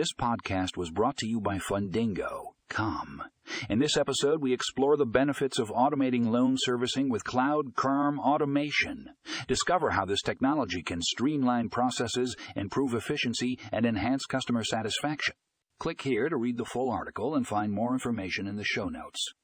This podcast was brought to you by Fundingo. Come. In this episode, we explore the benefits of automating loan servicing with Cloud CRM automation. Discover how this technology can streamline processes, improve efficiency, and enhance customer satisfaction. Click here to read the full article and find more information in the show notes.